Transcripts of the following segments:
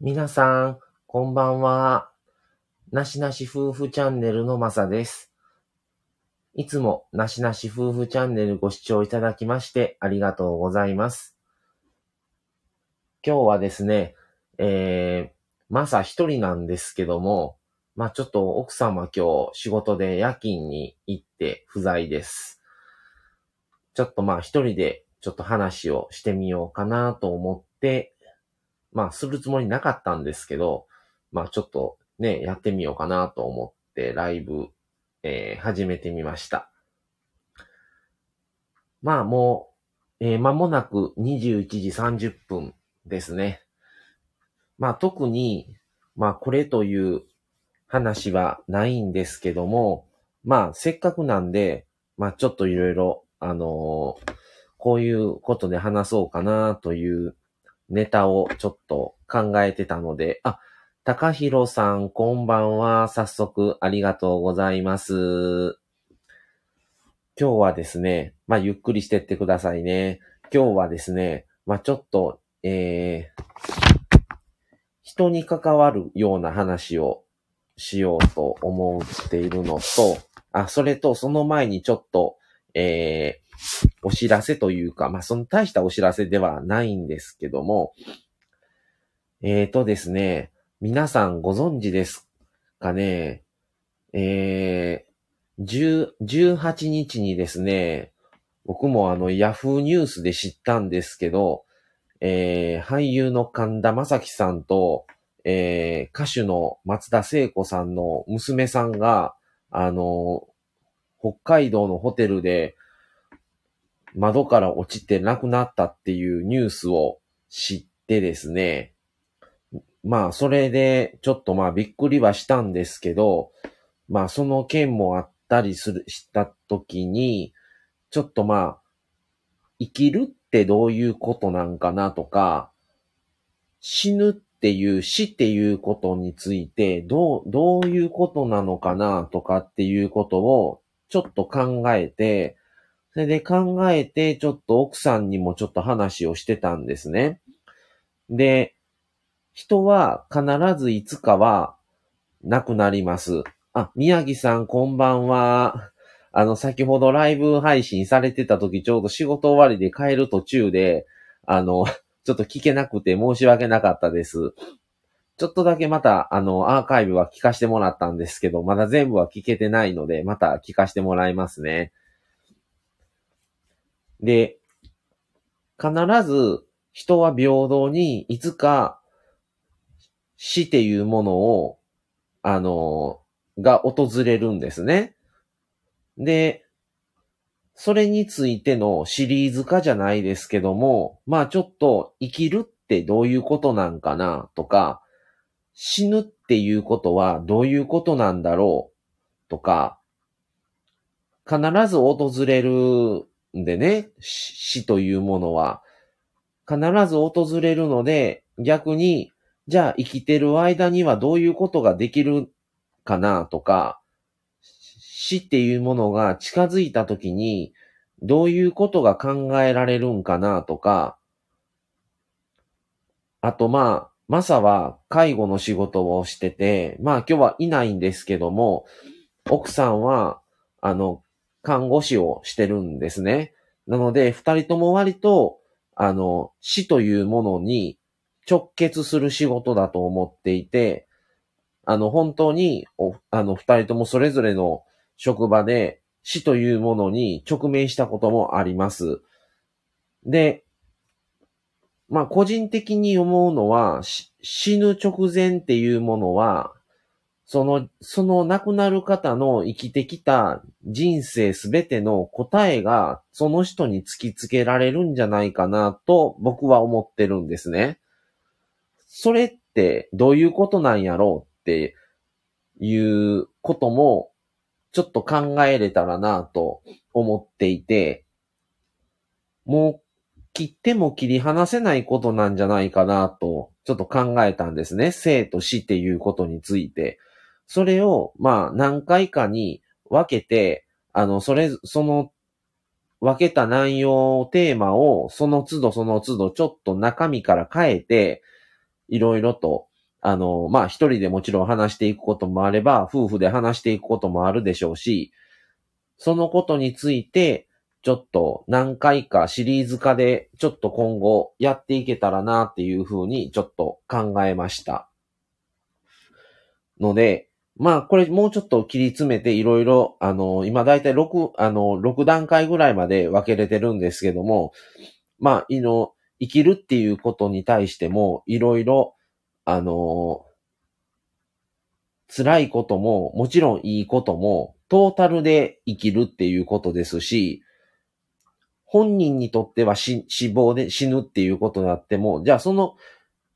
皆さん、こんばんは。なしなし夫婦チャンネルのまさです。いつもなしなし夫婦チャンネルご視聴いただきましてありがとうございます。今日はですね、えー、まさ一人なんですけども、まあちょっと奥様今日仕事で夜勤に行って不在です。ちょっとまあ一人でちょっと話をしてみようかなと思って、まあ、するつもりなかったんですけど、まあ、ちょっとね、やってみようかなと思って、ライブ、えー始めてみました。まあ、もう、えー間もなく21時30分ですね。まあ、特に、まあ、これという話はないんですけども、まあ、せっかくなんで、まあ、ちょっといろいろ、あのーこういうことで話そうかなというネタをちょっと考えてたので、あ、高弘さん、こんばんは。早速、ありがとうございます。今日はですね、まあ、ゆっくりしてってくださいね。今日はですね、まあ、ちょっと、えー、人に関わるような話をしようと思っているのと、あ、それと、その前にちょっと、えー、お知らせというか、まあ、その大したお知らせではないんですけども、えーとですね、皆さんご存知ですかね、えー、18日にですね、僕もあの、ヤフーニュースで知ったんですけど、えー、俳優の神田正輝さんと、えー、歌手の松田聖子さんの娘さんが、あの、北海道のホテルで、窓から落ちて亡くなったっていうニュースを知ってですね。まあ、それで、ちょっとまあ、びっくりはしたんですけど、まあ、その件もあったりする、した時に、ちょっとまあ、生きるってどういうことなんかなとか、死ぬっていう死っていうことについて、どう、どういうことなのかなとかっていうことを、ちょっと考えて、それで考えて、ちょっと奥さんにもちょっと話をしてたんですね。で、人は必ずいつかは亡くなります。あ、宮城さんこんばんは。あの、先ほどライブ配信されてた時ちょうど仕事終わりで帰る途中で、あの、ちょっと聞けなくて申し訳なかったです。ちょっとだけまた、あの、アーカイブは聞かせてもらったんですけど、まだ全部は聞けてないので、また聞かせてもらいますね。で、必ず人は平等にいつか死っていうものを、あの、が訪れるんですね。で、それについてのシリーズ化じゃないですけども、まあちょっと生きるってどういうことなんかなとか、死ぬっていうことはどういうことなんだろうとか、必ず訪れるでね、死というものは。必ず訪れるので、逆に、じゃあ生きてる間にはどういうことができるかなとか、死っていうものが近づいた時に、どういうことが考えられるんかなとか、あとまあ、マサは介護の仕事をしてて、まあ今日はいないんですけども、奥さんは、あの、看護師をしてるんですね。なので、二人とも割と、あの、死というものに直結する仕事だと思っていて、あの、本当に、おあの、二人ともそれぞれの職場で死というものに直面したこともあります。で、まあ、個人的に思うのは、死ぬ直前っていうものは、その、その亡くなる方の生きてきた人生すべての答えが、その人に突きつけられるんじゃないかなと僕は思ってるんですね。それってどういうことなんやろうっていうことも、ちょっと考えれたらなと思っていて、もう切っても切り離せないことなんじゃないかなと、ちょっと考えたんですね。生と死っていうことについて。それを、まあ、何回かに分けて、あの、それ、その、分けた内容、テーマを、その都度その都度、ちょっと中身から変えて、いろいろとあの、まあ一人でもちろん話していくこともあれば、夫婦で話していくこともあるでしょうし、そのことについて、ちょっと何回かシリーズ化でちょっと今後やっていけたらなっていうふうにちょっと考えました。ので、まあこれもうちょっと切り詰めていろいろ、あの、今だいたい6、あの、6段階ぐらいまで分けれてるんですけども、まあ、いの、生きるっていうことに対してもいろいろ、あの、辛いことも、もちろんいいことも、トータルで生きるっていうことですし、本人にとっては死亡で死ぬっていうことになっても、じゃあその、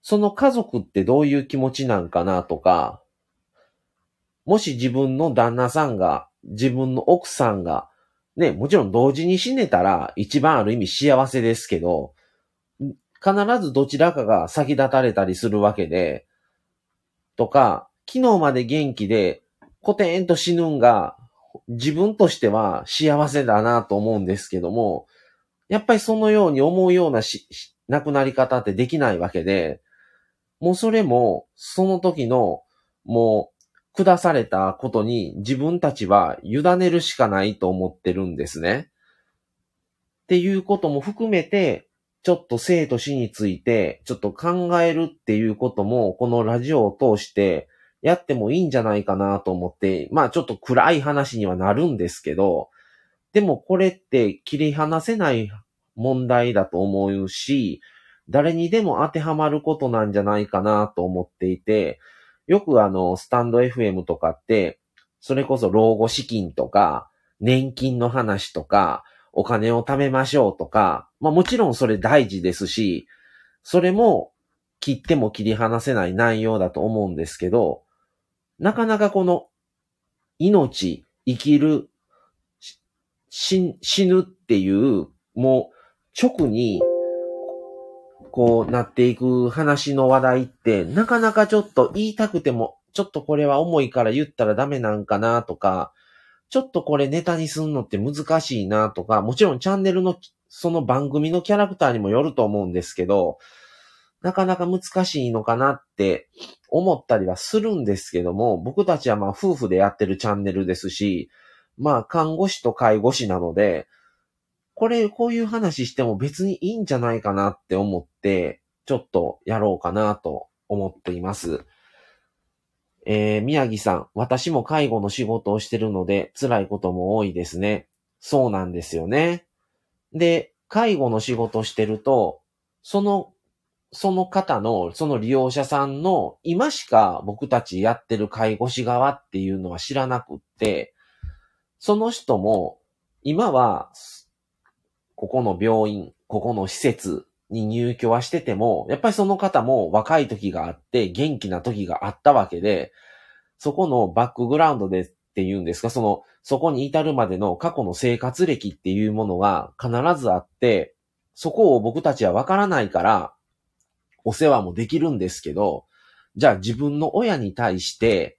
その家族ってどういう気持ちなんかなとか、もし自分の旦那さんが、自分の奥さんが、ね、もちろん同時に死ねたら一番ある意味幸せですけど、必ずどちらかが先立たれたりするわけで、とか、昨日まで元気で、コテンと死ぬんが、自分としては幸せだなと思うんですけども、やっぱりそのように思うようなし、亡くなり方ってできないわけで、もうそれも、その時の、もう、下されたことに自分たちは委ねるしかないと思ってるんですね。っていうことも含めて、ちょっと生と死について、ちょっと考えるっていうことも、このラジオを通してやってもいいんじゃないかなと思って、まあちょっと暗い話にはなるんですけど、でもこれって切り離せない問題だと思うし、誰にでも当てはまることなんじゃないかなと思っていて、よくあの、スタンド FM とかって、それこそ老後資金とか、年金の話とか、お金を貯めましょうとか、まあもちろんそれ大事ですし、それも切っても切り離せない内容だと思うんですけど、なかなかこの命、生きる、死ぬっていう、もう直に、こうなっていく話の話題って、なかなかちょっと言いたくても、ちょっとこれは重いから言ったらダメなんかなとか、ちょっとこれネタにすんのって難しいなとか、もちろんチャンネルのその番組のキャラクターにもよると思うんですけど、なかなか難しいのかなって思ったりはするんですけども、僕たちはまあ夫婦でやってるチャンネルですし、まあ看護師と介護士なので、これ、こういう話しても別にいいんじゃないかなって思って、ちょっとやろうかなと思っています。えー、宮城さん、私も介護の仕事をしてるので辛いことも多いですね。そうなんですよね。で、介護の仕事してると、その、その方の、その利用者さんの今しか僕たちやってる介護士側っていうのは知らなくって、その人も今はここの病院、ここの施設に入居はしてても、やっぱりその方も若い時があって、元気な時があったわけで、そこのバックグラウンドでっていうんですか、その、そこに至るまでの過去の生活歴っていうものが必ずあって、そこを僕たちはわからないから、お世話もできるんですけど、じゃあ自分の親に対して、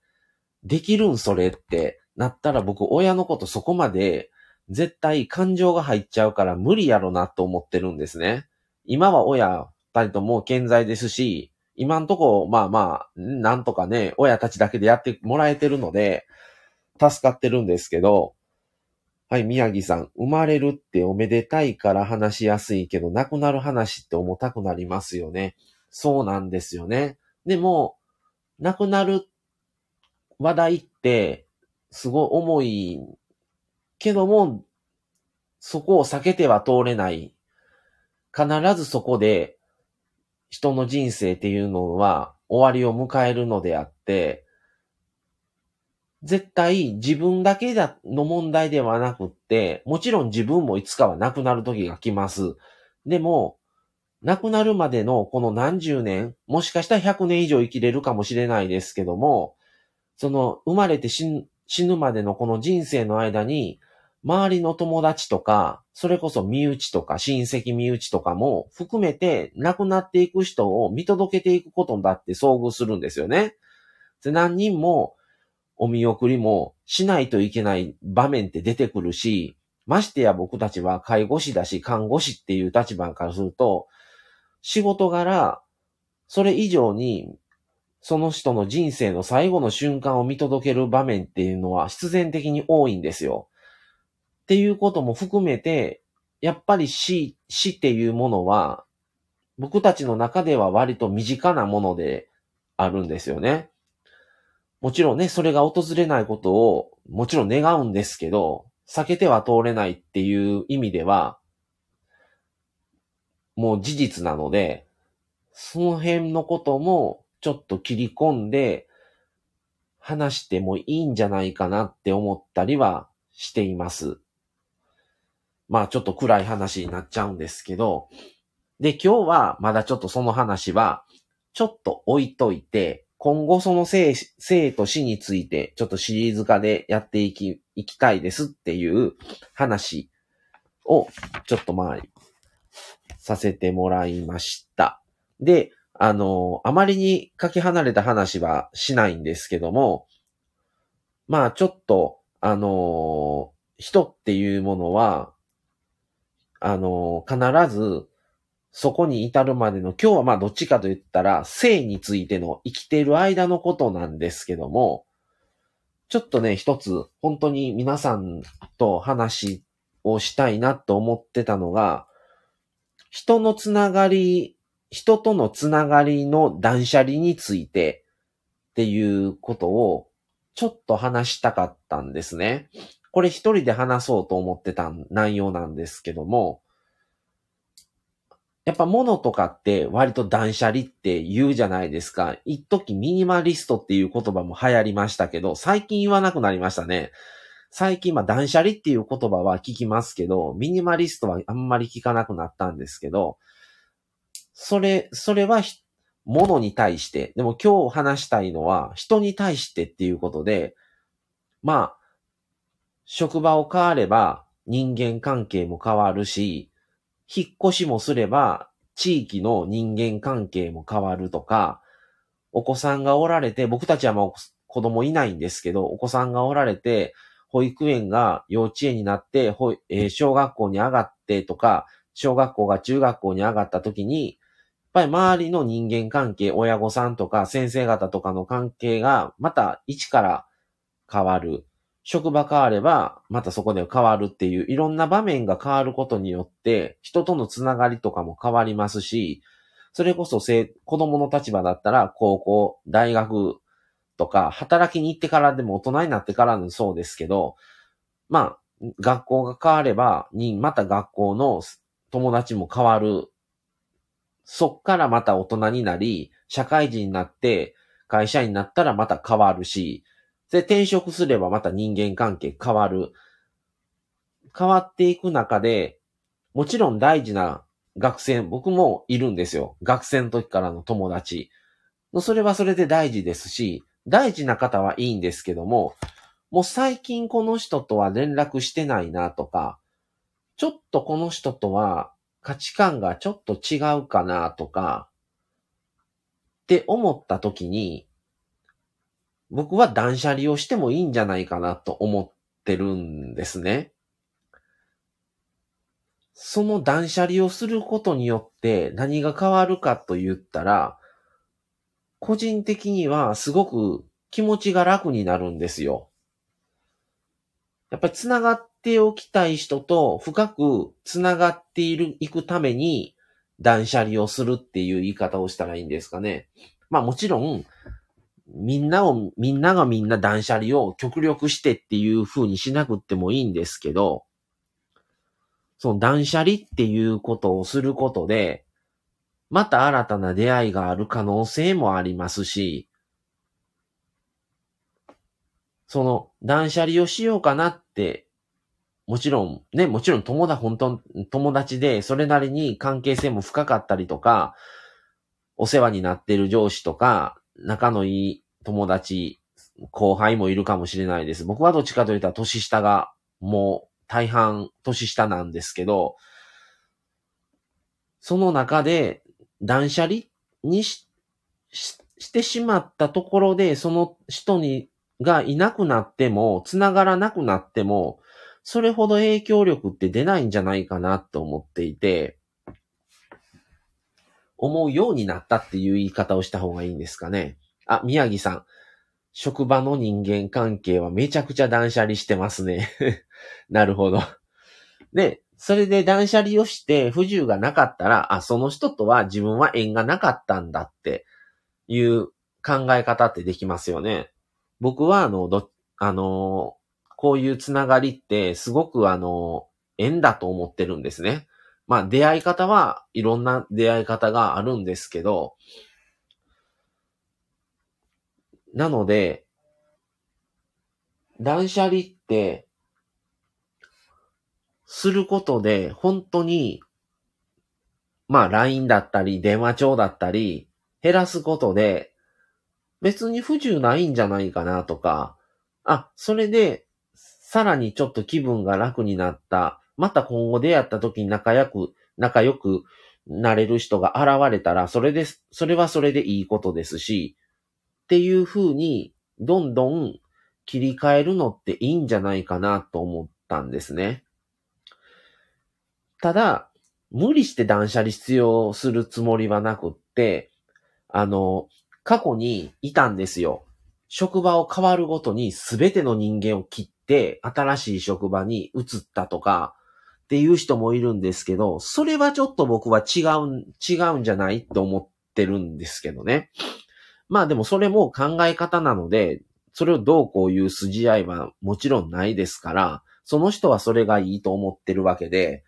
できるんそれってなったら僕親のことそこまで絶対感情が入っちゃうから無理やろなと思ってるんですね。今は親二人とも健在ですし、今んとこ、まあまあ、なんとかね、親たちだけでやってもらえてるので、助かってるんですけど、はい、宮城さん、生まれるっておめでたいから話しやすいけど、亡くなる話って重たくなりますよね。そうなんですよね。でも、亡くなる話題って、すごい重いけども、そこを避けては通れない。必ずそこで人の人生っていうのは終わりを迎えるのであって、絶対自分だけの問題ではなくって、もちろん自分もいつかは亡くなる時が来ます。でも、亡くなるまでのこの何十年、もしかしたら100年以上生きれるかもしれないですけども、その生まれて死ぬまでのこの人生の間に、周りの友達とか、それこそ身内とか親戚身内とかも含めて亡くなっていく人を見届けていくことだって遭遇するんですよね。で何人もお見送りもしないといけない場面って出てくるし、ましてや僕たちは介護士だし看護師っていう立場からすると、仕事柄、それ以上にその人の人生の最後の瞬間を見届ける場面っていうのは必然的に多いんですよ。っていうことも含めて、やっぱり死、死っていうものは、僕たちの中では割と身近なものであるんですよね。もちろんね、それが訪れないことを、もちろん願うんですけど、避けては通れないっていう意味では、もう事実なので、その辺のこともちょっと切り込んで話してもいいんじゃないかなって思ったりはしています。まあちょっと暗い話になっちゃうんですけど、で、今日はまだちょっとその話はちょっと置いといて、今後その生生と死についてちょっとシリーズ化でやっていき、いきたいですっていう話をちょっとまあさせてもらいました。で、あの、あまりにかけ離れた話はしないんですけども、まあちょっと、あの、人っていうものは、あの、必ず、そこに至るまでの、今日はまあどっちかと言ったら、生についての生きている間のことなんですけども、ちょっとね、一つ、本当に皆さんと話をしたいなと思ってたのが、人のつながり、人とのつながりの断捨離についてっていうことをちょっと話したかったんですね。これ一人で話そうと思ってた内容なんですけども、やっぱ物とかって割と断捨離って言うじゃないですか。一時ミニマリストっていう言葉も流行りましたけど、最近言わなくなりましたね。最近、まあ断捨離っていう言葉は聞きますけど、ミニマリストはあんまり聞かなくなったんですけど、それ、それは物に対して、でも今日話したいのは人に対してっていうことで、まあ、職場を変われば人間関係も変わるし、引っ越しもすれば地域の人間関係も変わるとか、お子さんがおられて、僕たちはもう子供いないんですけど、お子さんがおられて、保育園が幼稚園になって、えー、小学校に上がってとか、小学校が中学校に上がった時に、やっぱり周りの人間関係、親御さんとか先生方とかの関係がまた一から変わる。職場変われば、またそこで変わるっていう、いろんな場面が変わることによって、人とのつながりとかも変わりますし、それこそ子供の立場だったら、高校、大学とか、働きに行ってからでも大人になってからのそうですけど、まあ、学校が変われば、に、また学校の友達も変わる。そっからまた大人になり、社会人になって、会社員になったらまた変わるし、で、転職すればまた人間関係変わる。変わっていく中で、もちろん大事な学生、僕もいるんですよ。学生の時からの友達。それはそれで大事ですし、大事な方はいいんですけども、もう最近この人とは連絡してないなとか、ちょっとこの人とは価値観がちょっと違うかなとか、って思った時に、僕は断捨離をしてもいいんじゃないかなと思ってるんですね。その断捨離をすることによって何が変わるかと言ったら、個人的にはすごく気持ちが楽になるんですよ。やっぱり繋がっておきたい人と深く繋がっている、いくために断捨離をするっていう言い方をしたらいいんですかね。まあもちろん、みんなを、みんながみんな断捨離を極力してっていう風にしなくってもいいんですけど、その断捨離っていうことをすることで、また新たな出会いがある可能性もありますし、その断捨離をしようかなって、もちろん、ね、もちろん友達、本当友達で、それなりに関係性も深かったりとか、お世話になってる上司とか、仲のいい友達、後輩もいるかもしれないです。僕はどっちかというと年下がもう大半年下なんですけど、その中で断捨離にししてしまったところで、その人にがいなくなっても、繋がらなくなっても、それほど影響力って出ないんじゃないかなと思っていて、思うようになったっていう言い方をした方がいいんですかね。あ、宮城さん。職場の人間関係はめちゃくちゃ断捨離してますね。なるほど。で、それで断捨離をして不自由がなかったら、あ、その人とは自分は縁がなかったんだっていう考え方ってできますよね。僕はあの、ど、あの、こういうつながりってすごくあの、縁だと思ってるんですね。まあ出会い方はいろんな出会い方があるんですけど、なので、断捨離って、することで、本当に、まあ LINE だったり、電話帳だったり、減らすことで、別に不自由ないんじゃないかなとか、あ、それで、さらにちょっと気分が楽になった。また今後出会った時に仲良く、仲良くなれる人が現れたら、それです、それはそれでいいことですし、っていう風に、どんどん切り替えるのっていいんじゃないかなと思ったんですね。ただ、無理して断捨離必要するつもりはなくって、あの、過去にいたんですよ。職場を変わるごとに全ての人間を切って新しい職場に移ったとかっていう人もいるんですけど、それはちょっと僕は違う、違うんじゃないと思ってるんですけどね。まあでもそれも考え方なので、それをどうこういう筋合いはもちろんないですから、その人はそれがいいと思ってるわけで、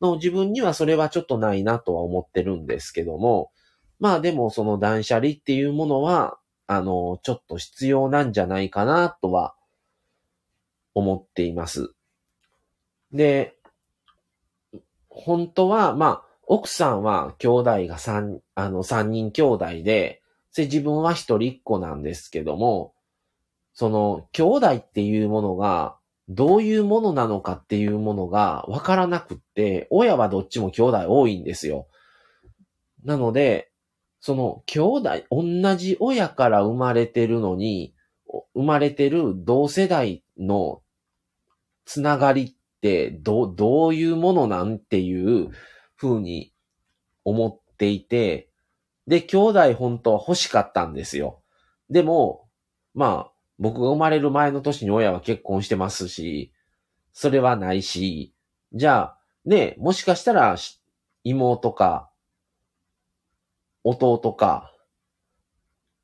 の自分にはそれはちょっとないなとは思ってるんですけども、まあでもその断捨離っていうものは、あの、ちょっと必要なんじゃないかなとは思っています。で、本当は、まあ、奥さんは兄弟が三、あの、三人兄弟で、で、自分は一人っ子なんですけども、その、兄弟っていうものが、どういうものなのかっていうものがわからなくって、親はどっちも兄弟多いんですよ。なので、その兄弟、同じ親から生まれてるのに、生まれてる同世代のつながりっど、どういうものなんていうふうに思っていて、で、兄弟本当は欲しかったんですよ。でも、まあ、僕が生まれる前の年に親は結婚してますし、それはないし、じゃあ、ね、もしかしたら、妹か、弟か、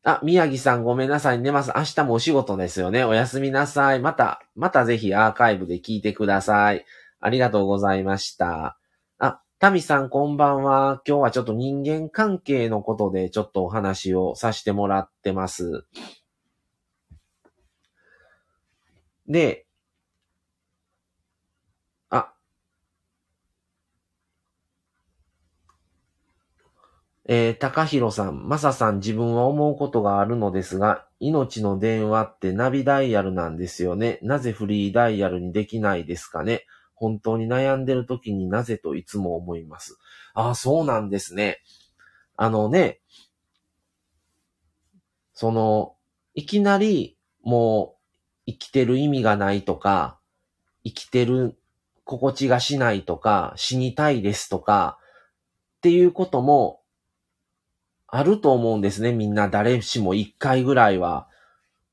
あ、宮城さんごめんなさい。寝ます。明日もお仕事ですよね。おやすみなさい。また、またぜひアーカイブで聞いてください。ありがとうございました。あ、タミさんこんばんは。今日はちょっと人間関係のことでちょっとお話をさせてもらってます。で、えー、高弘さん、まささん自分は思うことがあるのですが、命の電話ってナビダイヤルなんですよね。なぜフリーダイヤルにできないですかね？本当に悩んでる時になぜといつも思います。ああ、そうなんですね。あのね、その、いきなりもう生きてる意味がないとか、生きてる心地がしないとか、死にたいですとか、っていうこともあると思うんですね。みんな誰しも一回ぐらいは。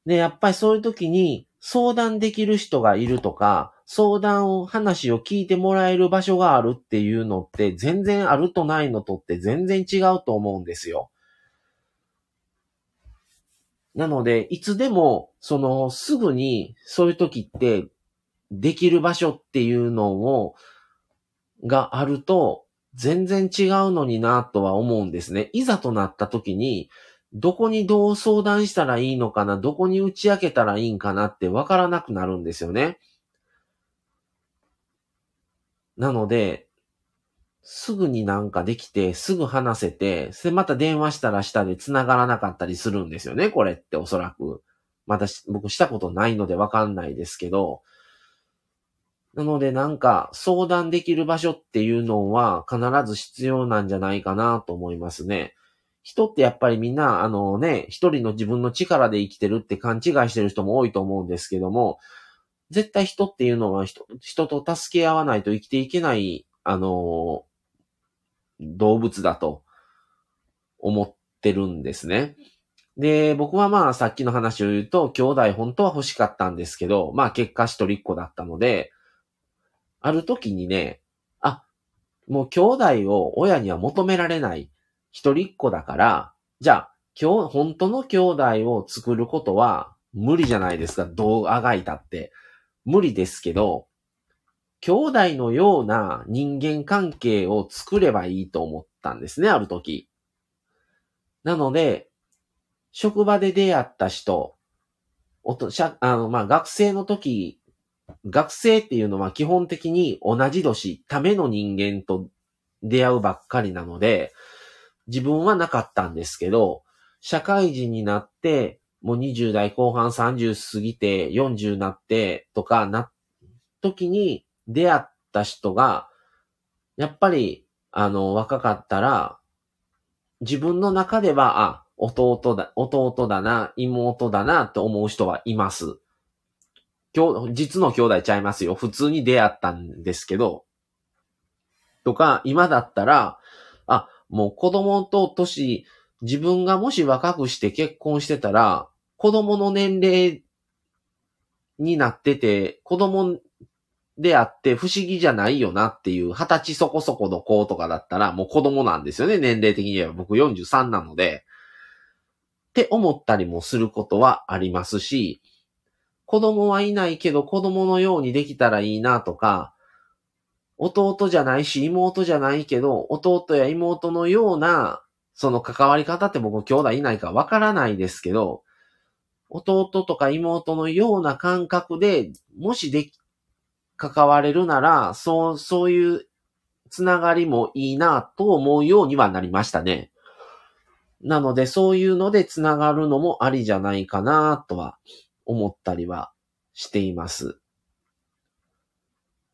で、やっぱりそういう時に相談できる人がいるとか、相談を、話を聞いてもらえる場所があるっていうのって全然あるとないのとって全然違うと思うんですよ。なので、いつでも、その、すぐに、そういう時って、できる場所っていうのを、があると、全然違うのになとは思うんですね。いざとなった時に、どこにどう相談したらいいのかな、どこに打ち明けたらいいんかなってわからなくなるんですよね。なので、すぐになんかできて、すぐ話せて、それまた電話したら下で繋がらなかったりするんですよね、これっておそらく。また僕したことないのでわかんないですけど。なのでなんか相談できる場所っていうのは必ず必要なんじゃないかなと思いますね。人ってやっぱりみんな、あのね、一人の自分の力で生きてるって勘違いしてる人も多いと思うんですけども、絶対人っていうのは人人と助け合わないと生きていけない、あの動物だと思ってるんですね。で、僕はまあさっきの話を言うと、兄弟本当は欲しかったんですけど、まあ結果一人っ子だったので、ある時にね、あ、もう兄弟を親には求められない一人っ子だから、じゃあ、今日、本当の兄弟を作ることは無理じゃないですか。どうあがいたって。無理ですけど、兄弟のような人間関係を作ればいいと思ったんですね、ある時。なので、職場で出会った人、おと、しゃ、あの、まあ、学生の時、学生っていうのは基本的に同じ年、ための人間と出会うばっかりなので、自分はなかったんですけど、社会人になって、もう20代後半30過ぎて40になってとかな、時に出会った人が、やっぱり、あの、若かったら、自分の中では、あ、弟だ、弟だな、妹だなって思う人はいます。今日、実の兄弟ちゃいますよ。普通に出会ったんですけど。とか、今だったら、あ、もう子供と年、自分がもし若くして結婚してたら、子供の年齢になってて、子供であって不思議じゃないよなっていう、二十歳そこそこの子とかだったらもう子供なんですよね、年齢的には。僕43なので。って思ったりもすることはありますし、子供はいないけど子供のようにできたらいいなとか、弟じゃないし妹じゃないけど、弟や妹のような、その関わり方って僕兄弟いないかわからないですけど、弟とか妹のような感覚で、もしでき、関われるなら、そう、そういうつながりもいいなと思うようにはなりましたね。なので、そういうので繋がるのもありじゃないかなとは思ったりはしています。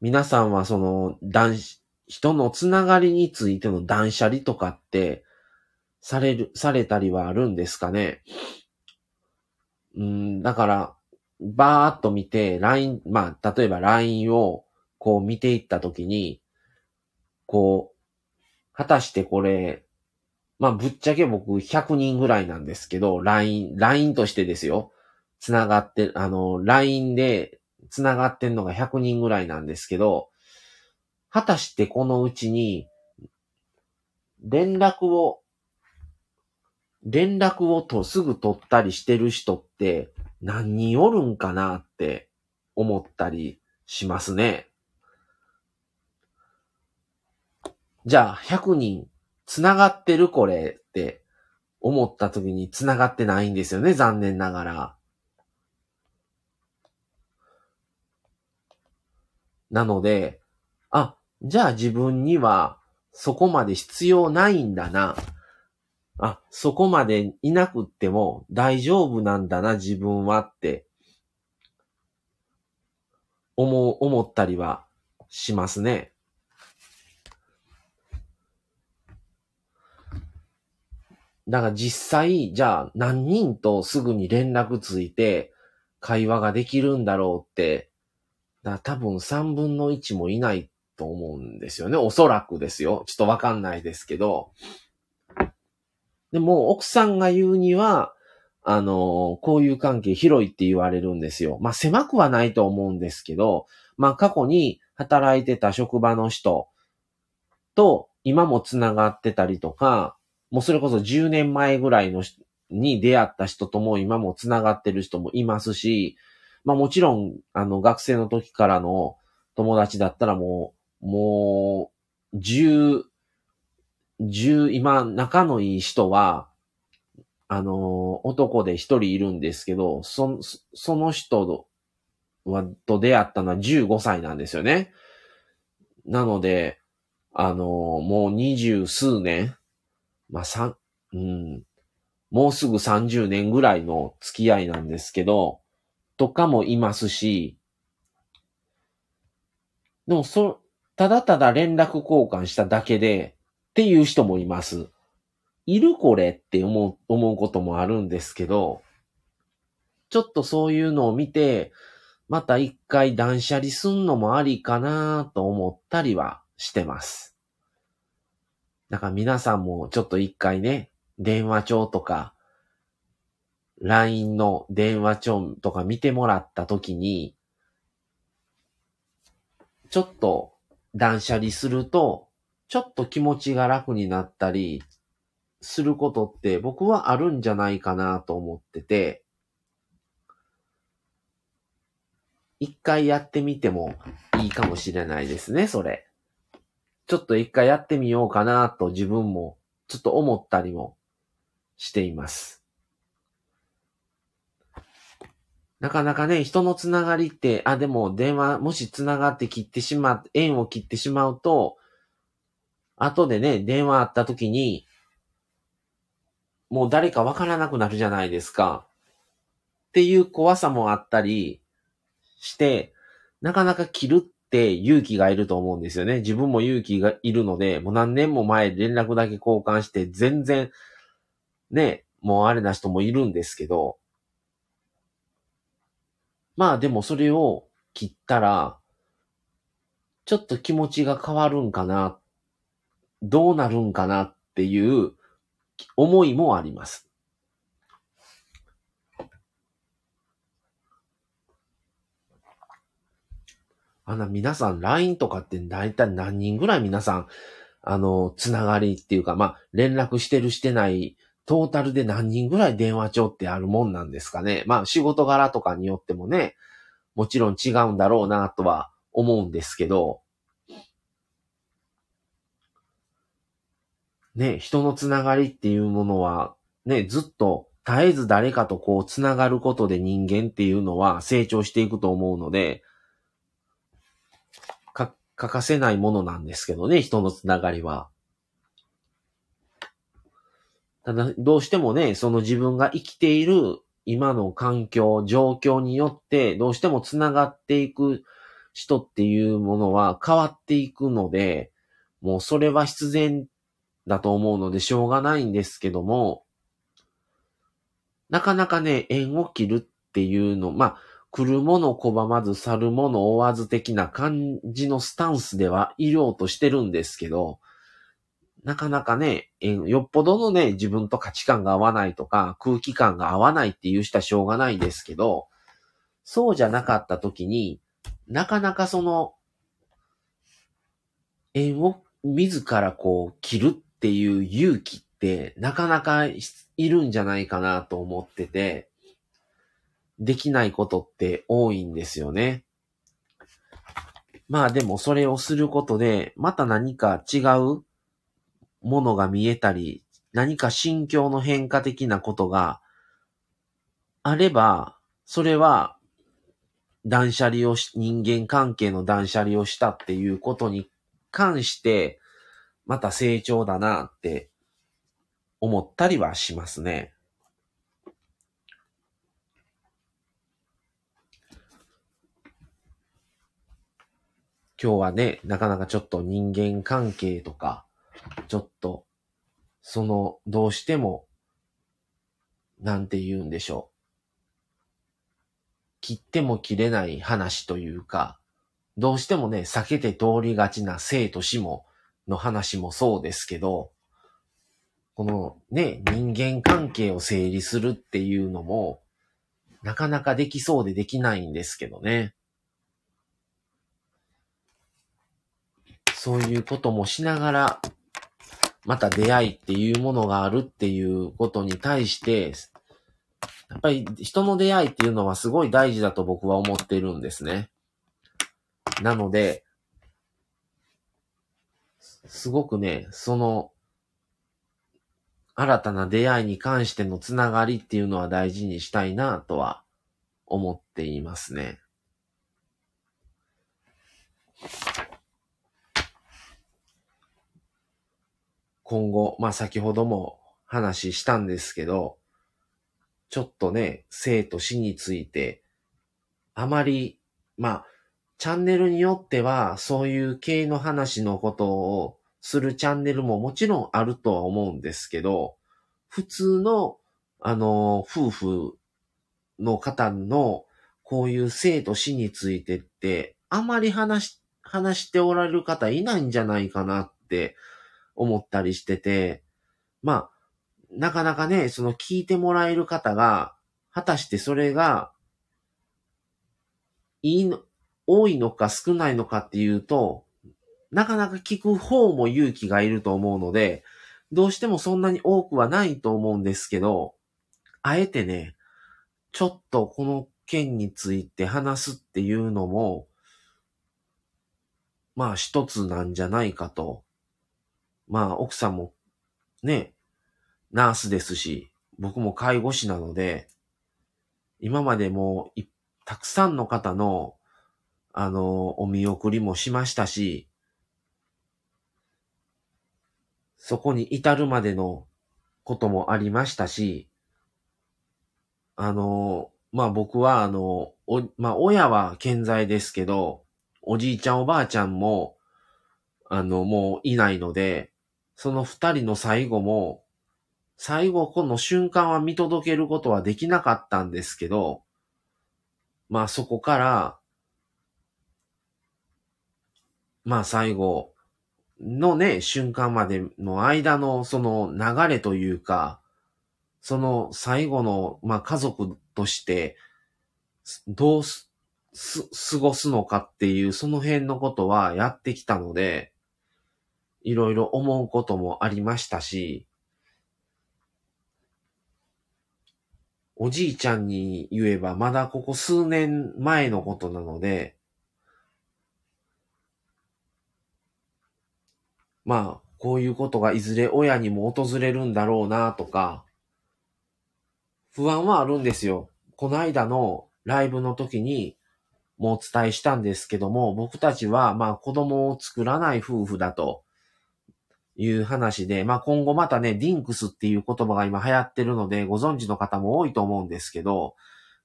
皆さんはその、断、人のつながりについての断捨離とかって、される、されたりはあるんですかね？うん、だから、バーっと見て、LINE、まあ、例えば LINE をこう見ていったときに、こう、果たしてこれ、まあ、ぶっちゃけ僕100人ぐらいなんですけど、LINE、LINE としてですよ。つながって、あの、LINE でつながってんのが100人ぐらいなんですけど、果たしてこのうちに、連絡を、連絡をとすぐ取ったりしてる人って何人おるんかなって思ったりしますね。じゃあ100人繋がってるこれって思った時に繋がってないんですよね、残念ながら。なので、あ、じゃあ自分にはそこまで必要ないんだな。あ、そこまでいなくっても大丈夫なんだな、自分はって思う、思ったりはしますね。だから実際、じゃあ何人とすぐに連絡ついて会話ができるんだろうって、だ多分3分の1もいないと思うんですよね。おそらくですよ。ちょっとわかんないですけど。でも、奥さんが言うには、あの、こういう関係広いって言われるんですよ。まあ、狭くはないと思うんですけど、まあ、過去に働いてた職場の人と今も繋がってたりとか、もうそれこそ10年前ぐらいのに出会った人とも今も繋がってる人もいますし、まあもちろん、あの、学生の時からの友達だったらもう、もう、10、10、今、仲のいい人は、あの、男で一人いるんですけど、そ、その人は、と出会ったのは15歳なんですよね。なので、あの、もう二十数年、まあ、三、うん、もうすぐ30年ぐらいの付き合いなんですけど、とかもいますし、でも、そ、ただただ連絡交換しただけで、っていう人もいます。いるこれって思う、思うこともあるんですけど、ちょっとそういうのを見て、また一回断捨離すんのもありかなと思ったりはしてます。だから皆さんもちょっと一回ね、電話帳とか、LINE の電話帳とか見てもらった時に、ちょっと断捨離すると、ちょっと気持ちが楽になったりすることって僕はあるんじゃないかなと思ってて、一回やってみてもいいかもしれないですね、それ。ちょっと一回やってみようかなと自分もちょっと思ったりもしています。なかなかね、人のつながりって、あ、でも電話、もしつながって切ってしま、縁を切ってしまうと、後でね、電話あった時に、もう誰かわからなくなるじゃないですか。っていう怖さもあったりして、なかなか切るって勇気がいると思うんですよね。自分も勇気がいるので、もう何年も前連絡だけ交換して全然、ね、もうあれな人もいるんですけど、まあでもそれを切ったら、ちょっと気持ちが変わるんかな、どうなるんかなっていう思いもあります。あの、皆さん LINE とかって大体何人ぐらい皆さん、あの、つながりっていうか、まあ、連絡してるしてないトータルで何人ぐらい電話帳ってあるもんなんですかね。まあ仕事柄とかによってもね、もちろん違うんだろうなとは思うんですけど、ね、人のつながりっていうものは、ね、ずっと絶えず誰かとこうつながることで人間っていうのは成長していくと思うので、か、欠かせないものなんですけどね、人のつながりは。ただ、どうしてもね、その自分が生きている今の環境、状況によって、どうしても繋がっていく人っていうものは変わっていくので、もうそれは必然だと思うのでしょうがないんですけども、なかなかね、縁を切るっていうの、まあ、来るもの拒まず去るもの追わず的な感じのスタンスではいようとしてるんですけど、なかなかね、よっぽどのね、自分と価値観が合わないとか、空気感が合わないっていう人はしょうがないですけど、そうじゃなかった時に、なかなかその、縁を自らこう切るっていう勇気ってなかなかいるんじゃないかなと思ってて、できないことって多いんですよね。まあでもそれをすることで、また何か違うものが見えたり、何か心境の変化的なことがあれば、それは断捨離をし、人間関係の断捨離をしたっていうことに関して、また成長だなって思ったりはしますね。今日はね、なかなかちょっと人間関係とか、ちょっと、その、どうしても、なんて言うんでしょう。切っても切れない話というか、どうしてもね、避けて通りがちな生と死も、の話もそうですけど、このね、人間関係を整理するっていうのも、なかなかできそうでできないんですけどね。そういうこともしながら、また出会いっていうものがあるっていうことに対して、やっぱり人の出会いっていうのはすごい大事だと僕は思ってるんですね。なので、すごくね、その、新たな出会いに関してのつながりっていうのは大事にしたいなとは思っていますね。今後、まあ先ほども話したんですけど、ちょっとね、生と死について、あまり、まあ、チャンネルによっては、そういう系の話のことをするチャンネルももちろんあるとは思うんですけど、普通の、あの、夫婦の方の、こういう生と死についてって、あまり話話しておられる方いないんじゃないかなって思ったりしてて、まあ、なかなかね、その聞いてもらえる方が果たしてそれが、いいの、多いのか少ないのかっていうと、なかなか聞く方も勇気がいると思うので、どうしてもそんなに多くはないと思うんですけど、あえてね、ちょっとこの件について話すっていうのも、まあ一つなんじゃないかと。まあ奥さんもね、ナースですし、僕も介護士なので、今までもたくさんの方の、あの、お見送りもしましたし、そこに至るまでのこともありましたし、あの、まあ僕はあの、お、まあ親は健在ですけど、おじいちゃんおばあちゃんも、あの、もういないので、その二人の最後も、最後この瞬間は見届けることはできなかったんですけど、まあそこから、まあ最後のね、瞬間までの間のその流れというか、その最後の、まあ家族として、どうす、す、過ごすのかっていう、その辺のことはやってきたので、いろいろ思うこともありましたし、おじいちゃんに言えばまだここ数年前のことなので、まあ、こういうことがいずれ親にも訪れるんだろうなとか、不安はあるんですよ。この間のライブの時にもうお伝えしたんですけども、僕たちはまあ子供を作らない夫婦だと。いう話で、まあ今後またね、ディンクスっていう言葉が今流行ってるので、ご存知の方も多いと思うんですけど、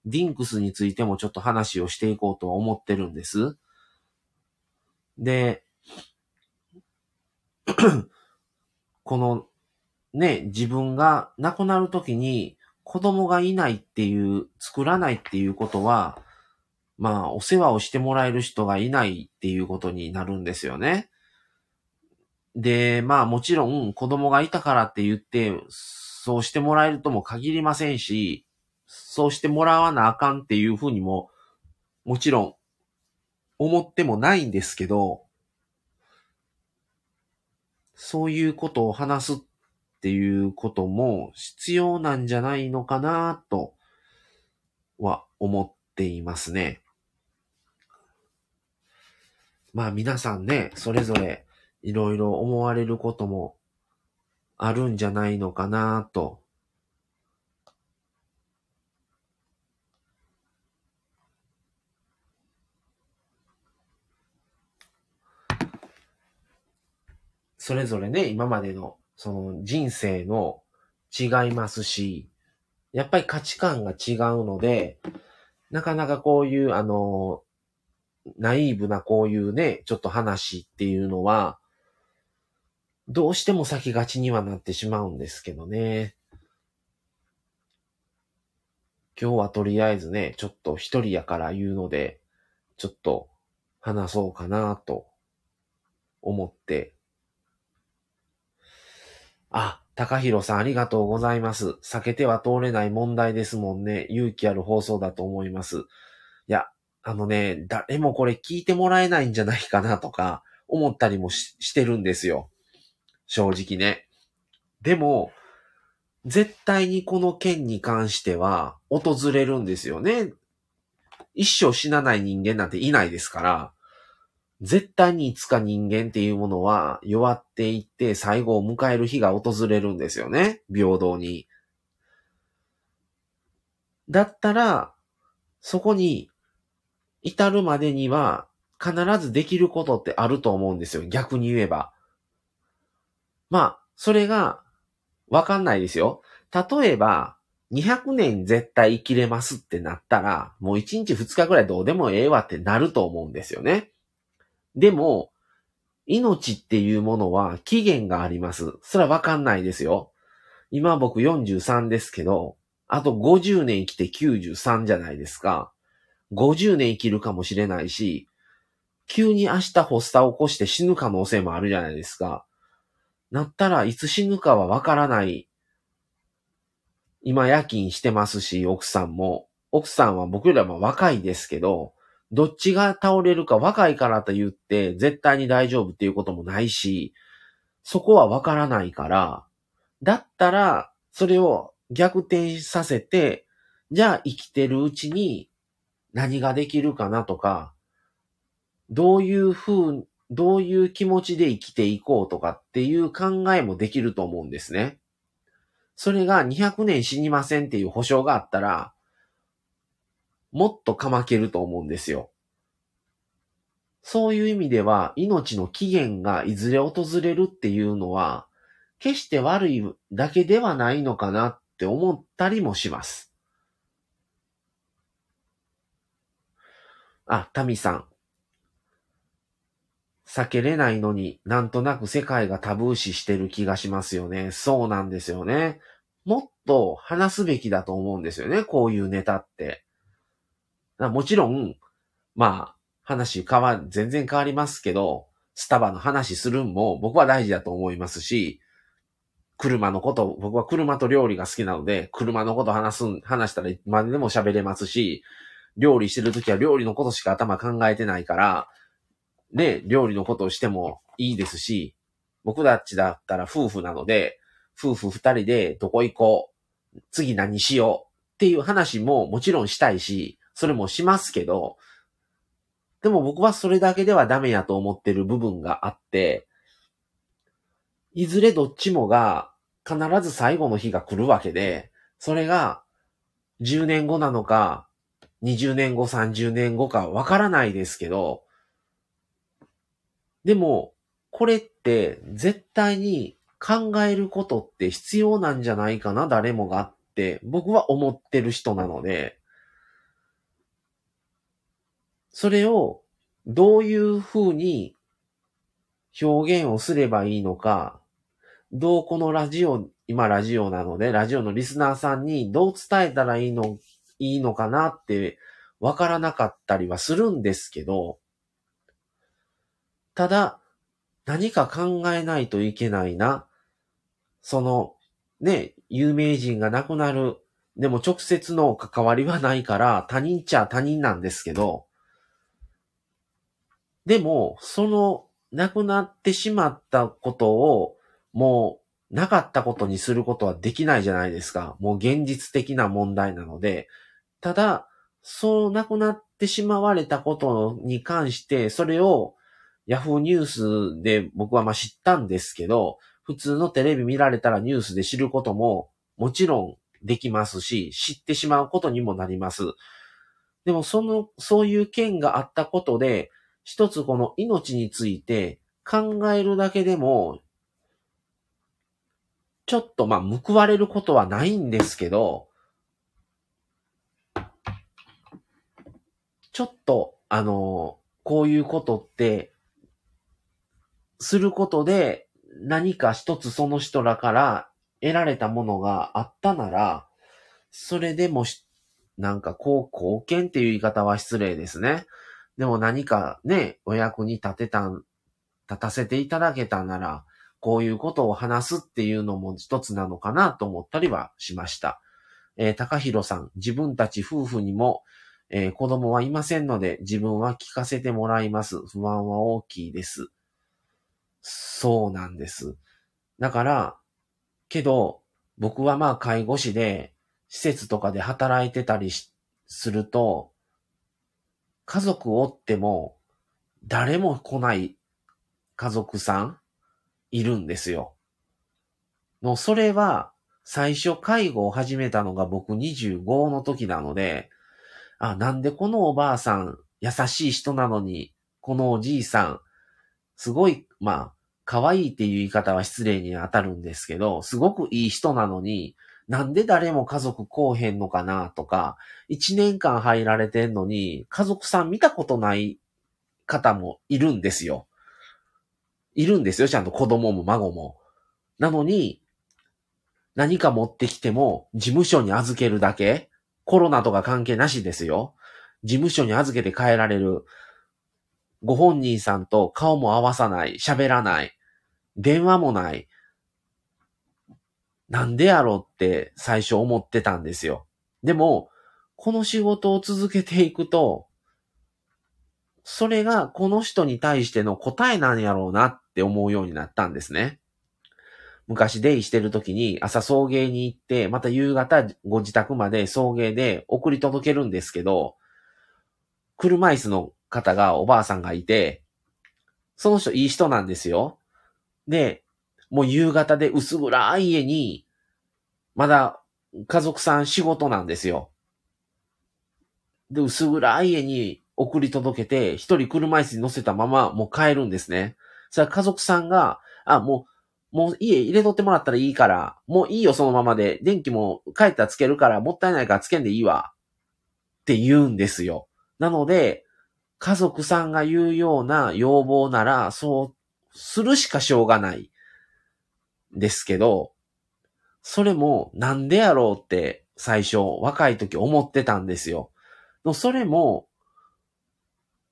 ディンクスについてもちょっと話をしていこうとは思ってるんです。で、このね、自分が亡くなるときに子供がいないっていう、作らないっていうことは、まあ、お世話をしてもらえる人がいないっていうことになるんですよね。で、まあもちろん子供がいたからって言って、そうしてもらえるとも限りませんし、そうしてもらわなあかんっていうふうにも、もちろん思ってもないんですけど、そういうことを話すっていうことも必要なんじゃないのかなとは思っていますね。まあ皆さんね、それぞれいろいろ思われることもあるんじゃないのかなと。それぞれね、今までのその人生の違いますし、やっぱり価値観が違うので、なかなかこういうあの、ナイーブなこういうね、ちょっと話っていうのは、どうしても先がちにはなってしまうんですけどね。今日はとりあえずね、ちょっと一人やから言うので、ちょっと話そうかなと思って。あ、高弘さんありがとうございます。避けては通れない問題ですもんね。勇気ある放送だと思います。いや、あのね、誰もこれ聞いてもらえないんじゃないかなとか思ったりもしてるんですよ。正直ね。でも、絶対にこの件に関しては訪れるんですよね。一生死なない人間なんていないですから、絶対にいつか人間っていうものは弱っていって最後を迎える日が訪れるんですよね。平等に。だったら、そこに至るまでには必ずできることってあると思うんですよ。逆に言えば。まあ、それが、わかんないですよ。例えば、200年絶対生きれますってなったら、もう1日2日ぐらいどうでもええわってなると思うんですよね。でも、命っていうものは期限があります。それはわかんないですよ。今僕43ですけど、あと50年生きて93じゃないですか。50年生きるかもしれないし、急に明日発作を起こして死ぬ可能性もあるじゃないですか。なったらいつ死ぬかはわからない。今夜勤してますし、奥さんも。奥さんは僕よりはまあ若いですけど、どっちが倒れるか若いからと言って絶対に大丈夫っていうこともないし、そこはわからないから、だったら、それを逆転させて、じゃあ生きてるうちに何ができるかなとか、どういう風、どういう気持ちで生きていこうとかっていう考えもできると思うんですね。それが200年死にませんっていう保証があったら、もっとかまけると思うんですよ。そういう意味では、命の期限がいずれ訪れるっていうのは、決して悪いだけではないのかなって思ったりもします。あ、タミさん。避けれないのになんとなく世界がタブー視してる気がしますよね。そうなんですよね。もっと話すべきだと思うんですよね。こういうネタって。もちろん、まあ、話変わ、全然変わりますけど、スタバの話するんも僕は大事だと思いますし、車のこと、僕は車と料理が好きなので、車のこと話す、話したらいつまででも喋れますし、料理してるときは料理のことしか頭考えてないから、ね、料理のことをしてもいいですし、僕たちだったら夫婦なので、夫婦二人でどこ行こう、次何しようっていう話ももちろんしたいし、それもしますけど、でも僕はそれだけではダメやと思ってる部分があって、いずれどっちもが必ず最後の日が来るわけで、それが10年後なのか、20年後、30年後かわからないですけど、でも、これって絶対に考えることって必要なんじゃないかな、誰もがって僕は思ってる人なので、それをどういうふうに表現をすればいいのか、どうこのラジオ、今ラジオなので、ラジオのリスナーさんにどう伝えたらいいの、いいのかなってわからなかったりはするんですけど、ただ、何か考えないといけないな。その、ね、有名人が亡くなる。でも直接の関わりはないから他人っちゃ他人なんですけど、でも、その亡くなってしまったことをもうなかったことにすることはできないじゃないですか。もう現実的な問題なので。ただ、そう亡くなってしまわれたことに関して、それをヤフーニュースで僕はまあ知ったんですけど、普通のテレビ見られたらニュースで知ることももちろんできますし、知ってしまうことにもなります。でもその、そういう件があったことで、一つこの命について考えるだけでも、ちょっとまあ報われることはないんですけど、ちょっと、あの、こういうことって、することで何か一つその人らから得られたものがあったなら、それでもなんかこう貢献っていう言い方は失礼ですね。でも何かね、お役に立てた、立たせていただけたなら、こういうことを話すっていうのも一つなのかなと思ったりはしました。えー、高弘さん、自分たち夫婦にも、えー、子供はいませんので、自分は聞かせてもらいます。不安は大きいです。そうなんです。だから、けど、僕はまあ介護士で、施設とかで働いてたりすると、家族おっても、誰も来ない家族さんいるんですよ。の、それは、最初介護を始めたのが僕25の時なので、あ、なんでこのおばあさん優しい人なのに、このおじいさん、すごい、まあ、可愛いっていう言い方は失礼に当たるんですけど、すごくいい人なのに、なんで誰も家族来おへんのかなとか、一年間入られてんのに、家族さん見たことない方もいるんですよ。いるんですよ、ちゃんと子供も孫も。なのに、何か持ってきても、事務所に預けるだけコロナとか関係なしですよ。事務所に預けて帰られる。ご本人さんと顔も合わさない、喋らない、電話もない。なんでやろうって最初思ってたんですよ。でも、この仕事を続けていくと、それがこの人に対しての答えなんやろうなって思うようになったんですね。昔デイしてる時に朝送迎に行って、また夕方ご自宅まで送迎で送り届けるんですけど、車椅子の方がおばあさんがいて、その人いい人なんですよ。で、もう夕方で薄暗い家に、まだ家族さん仕事なんですよ。で、薄暗い家に送り届けて、一人車椅子に乗せたままもう帰るんですね。それは家族さんが、あ、もう、もう家入れとってもらったらいいから、もういいよそのままで、電気も帰ったらつけるから、もったいないからつけんでいいわ。って言うんですよ。なので、家族さんが言うような要望なら、そうするしかしょうがない。ですけど、それもなんでやろうって最初若い時思ってたんですよ。それも、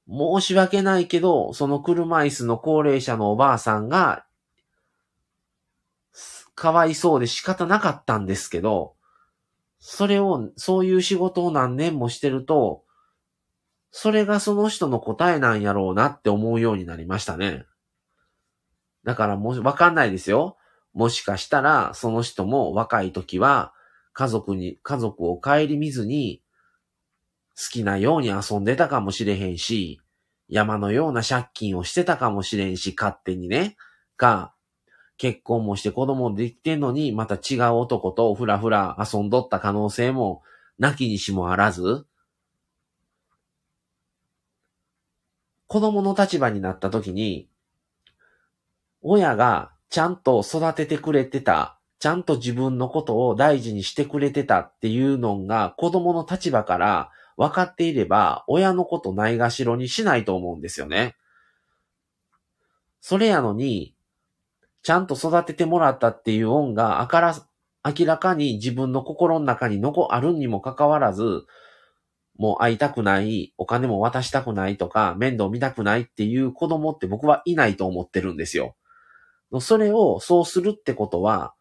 申し訳ないけど、その車椅子の高齢者のおばあさんが、かわいそうで仕方なかったんですけど、それを、そういう仕事を何年もしてると、それがその人の答えなんやろうなって思うようになりましたね。だからもし、わかんないですよ。もしかしたら、その人も若い時は、家族に、家族を顧みずに、好きなように遊んでたかもしれへんし、山のような借金をしてたかもしれんし、勝手にね。か、結婚もして子供できてんのに、また違う男とふらふら遊んどった可能性も、なきにしもあらず、子供の立場になった時に、親がちゃんと育ててくれてた、ちゃんと自分のことを大事にしてくれてたっていうのが子供の立場から分かっていれば、親のことないがしろにしないと思うんですよね。それやのに、ちゃんと育ててもらったっていう恩があから、明らかに自分の心の中に残あるにもかかわらず、もう会いたくない、お金も渡したくないとか、面倒見たくないっていう子供って僕はいないと思ってるんですよ。それをそうするってことは、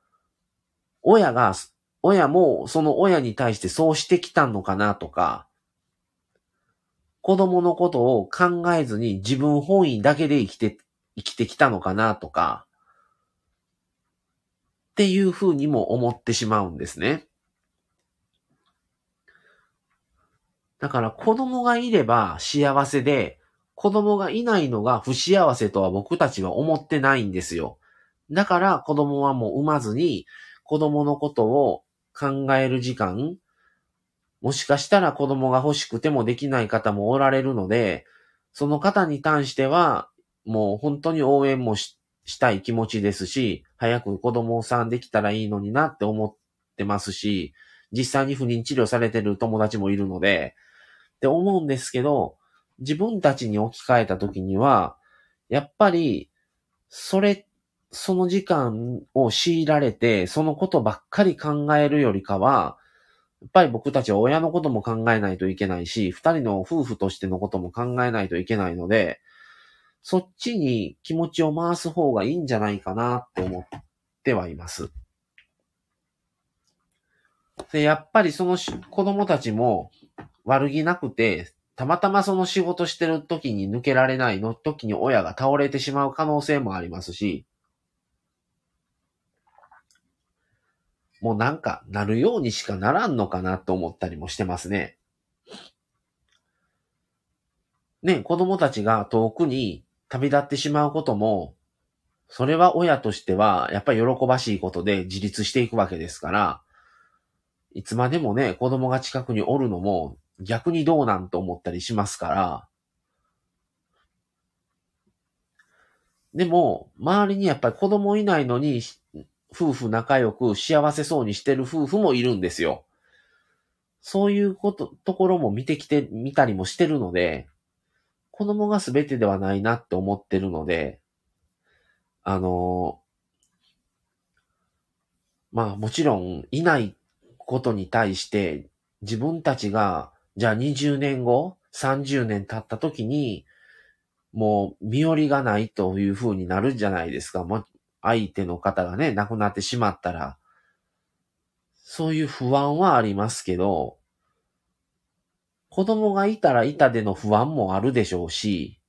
親が、親もその親に対してそうしてきたのかなとか、子供のことを考えずに自分本位だけで生きて、生きてきたのかなとか、っていうふうにも思ってしまうんですね。だから子供がいれば幸せで、子供がいないのが不幸せとは僕たちは思ってないんですよ。だから子供はもう産まずに子供のことを考える時間、もしかしたら子供が欲しくてもできない方もおられるので、その方に関してはもう本当に応援もしたい気持ちですし、早く子供さんできたらいいのになって思ってますし、実際に不妊治療されてる友達もいるので、って思うんですけど、自分たちに置き換えた時には、やっぱり、それっ、その時間を強いられて、そのことばっかり考えるよりかは、やっぱり僕たちは親のことも考えないといけないし、二人の夫婦としてのことも考えないといけないので、そっちに気持ちを回す方がいいんじゃないかなって思ってはいます。で、やっぱりその子供たちも悪気なくて、たまたまその仕事してる時に抜けられないの時に親が倒れてしまう可能性もありますし、もうなんかなるようにしかならんのかなと思ったりもしてますね。ね、子供たちが遠くに旅立ってしまうことも、それは親としてはやっぱり喜ばしいことで自立していくわけですから、いつまでもね、子供が近くにおるのも逆にどうなんと思ったりしますから、でも、周りにやっぱり子供いないのに、夫婦仲良く幸せそうにしてる夫婦もいるんですよ。そういうこと、ところも見てきて、見たりもしてるので、子供が全てではないなって思ってるので、あの、まあもちろんいないことに対して自分たちがじゃあ20年後、30年経った時に、もう身寄りがないという風になるじゃないですか。も相手の方がね、亡くなってしまったら。そういう不安はありますけど、子供がいたらいたでの不安もあるでしょうし、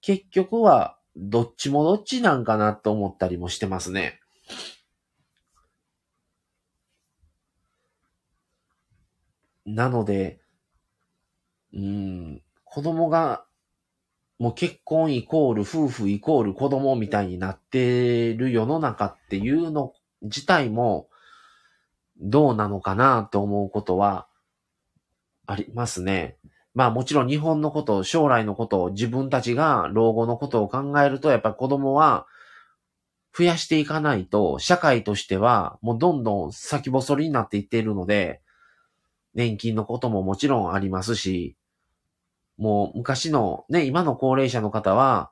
結局はどっちもどっちなんかなと思ったりもしてますね。なので、うん、子供が、もう結婚イコール夫婦イコール子供みたいになってる世の中っていうの自体もどうなのかなと思うことはありますね。まあもちろん日本のこと、将来のこと自分たちが老後のことを考えるとやっぱ子供は増やしていかないと社会としてはもうどんどん先細りになっていっているので年金のことももちろんありますしもう昔のね、今の高齢者の方は、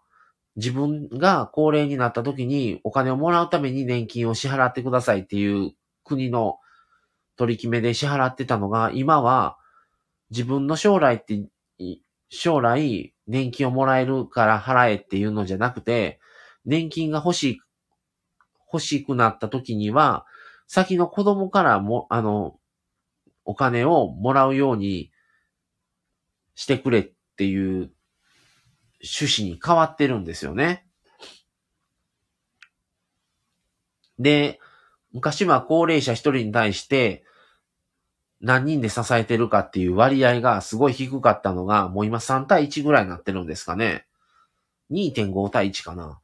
自分が高齢になった時にお金をもらうために年金を支払ってくださいっていう国の取り決めで支払ってたのが、今は自分の将来って、将来年金をもらえるから払えっていうのじゃなくて、年金が欲しい、欲しくなった時には、先の子供からも、あの、お金をもらうようにしてくれっていう趣旨に変わってるんですよね。で、昔は高齢者一人に対して何人で支えてるかっていう割合がすごい低かったのが、もう今3対1ぐらいになってるんですかね。2.5対1かな。